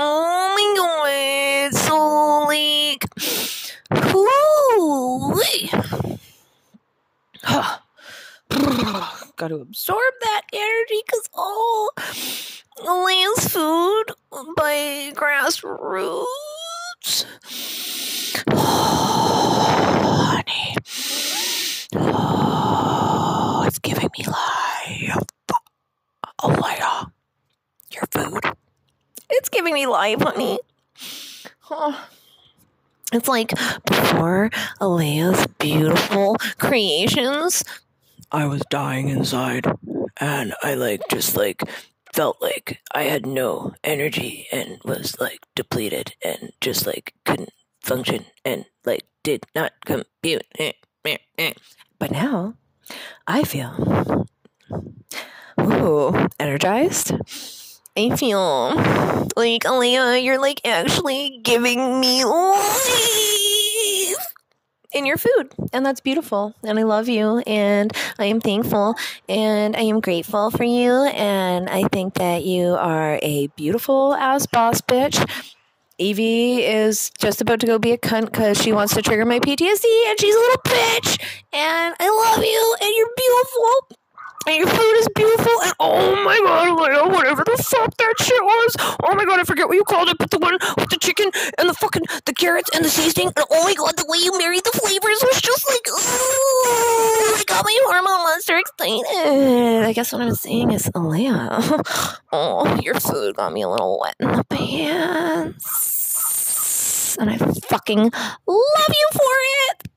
Oh my god, so like, whoo, Got to absorb that energy because all lands food by grassroots. Oh, honey. Oh, it's giving me life. Oh, Leah, your food. It's giving me life, honey. Oh. It's like before Alea's beautiful creations, I was dying inside. And I like just like felt like I had no energy and was like depleted and just like couldn't function and like did not compute. But now I feel ooh energized. I feel like Alea, you're like actually giving me life in your food. And that's beautiful. And I love you. And I am thankful. And I am grateful for you. And I think that you are a beautiful ass boss bitch. Evie is just about to go be a cunt because she wants to trigger my PTSD and she's a little bitch. And I love you and you're beautiful and your food is beautiful, and oh my Leo, whatever the fuck that shit was. Oh my god, I forget what you called it, but the one with the chicken and the fucking the carrots and the seasoning, and oh my god, the way you married the flavors was just like, ooh, I got my hormone monster excited. I guess what I'm saying is, Leah, oh, your food got me a little wet in the pants, and I fucking love you for it.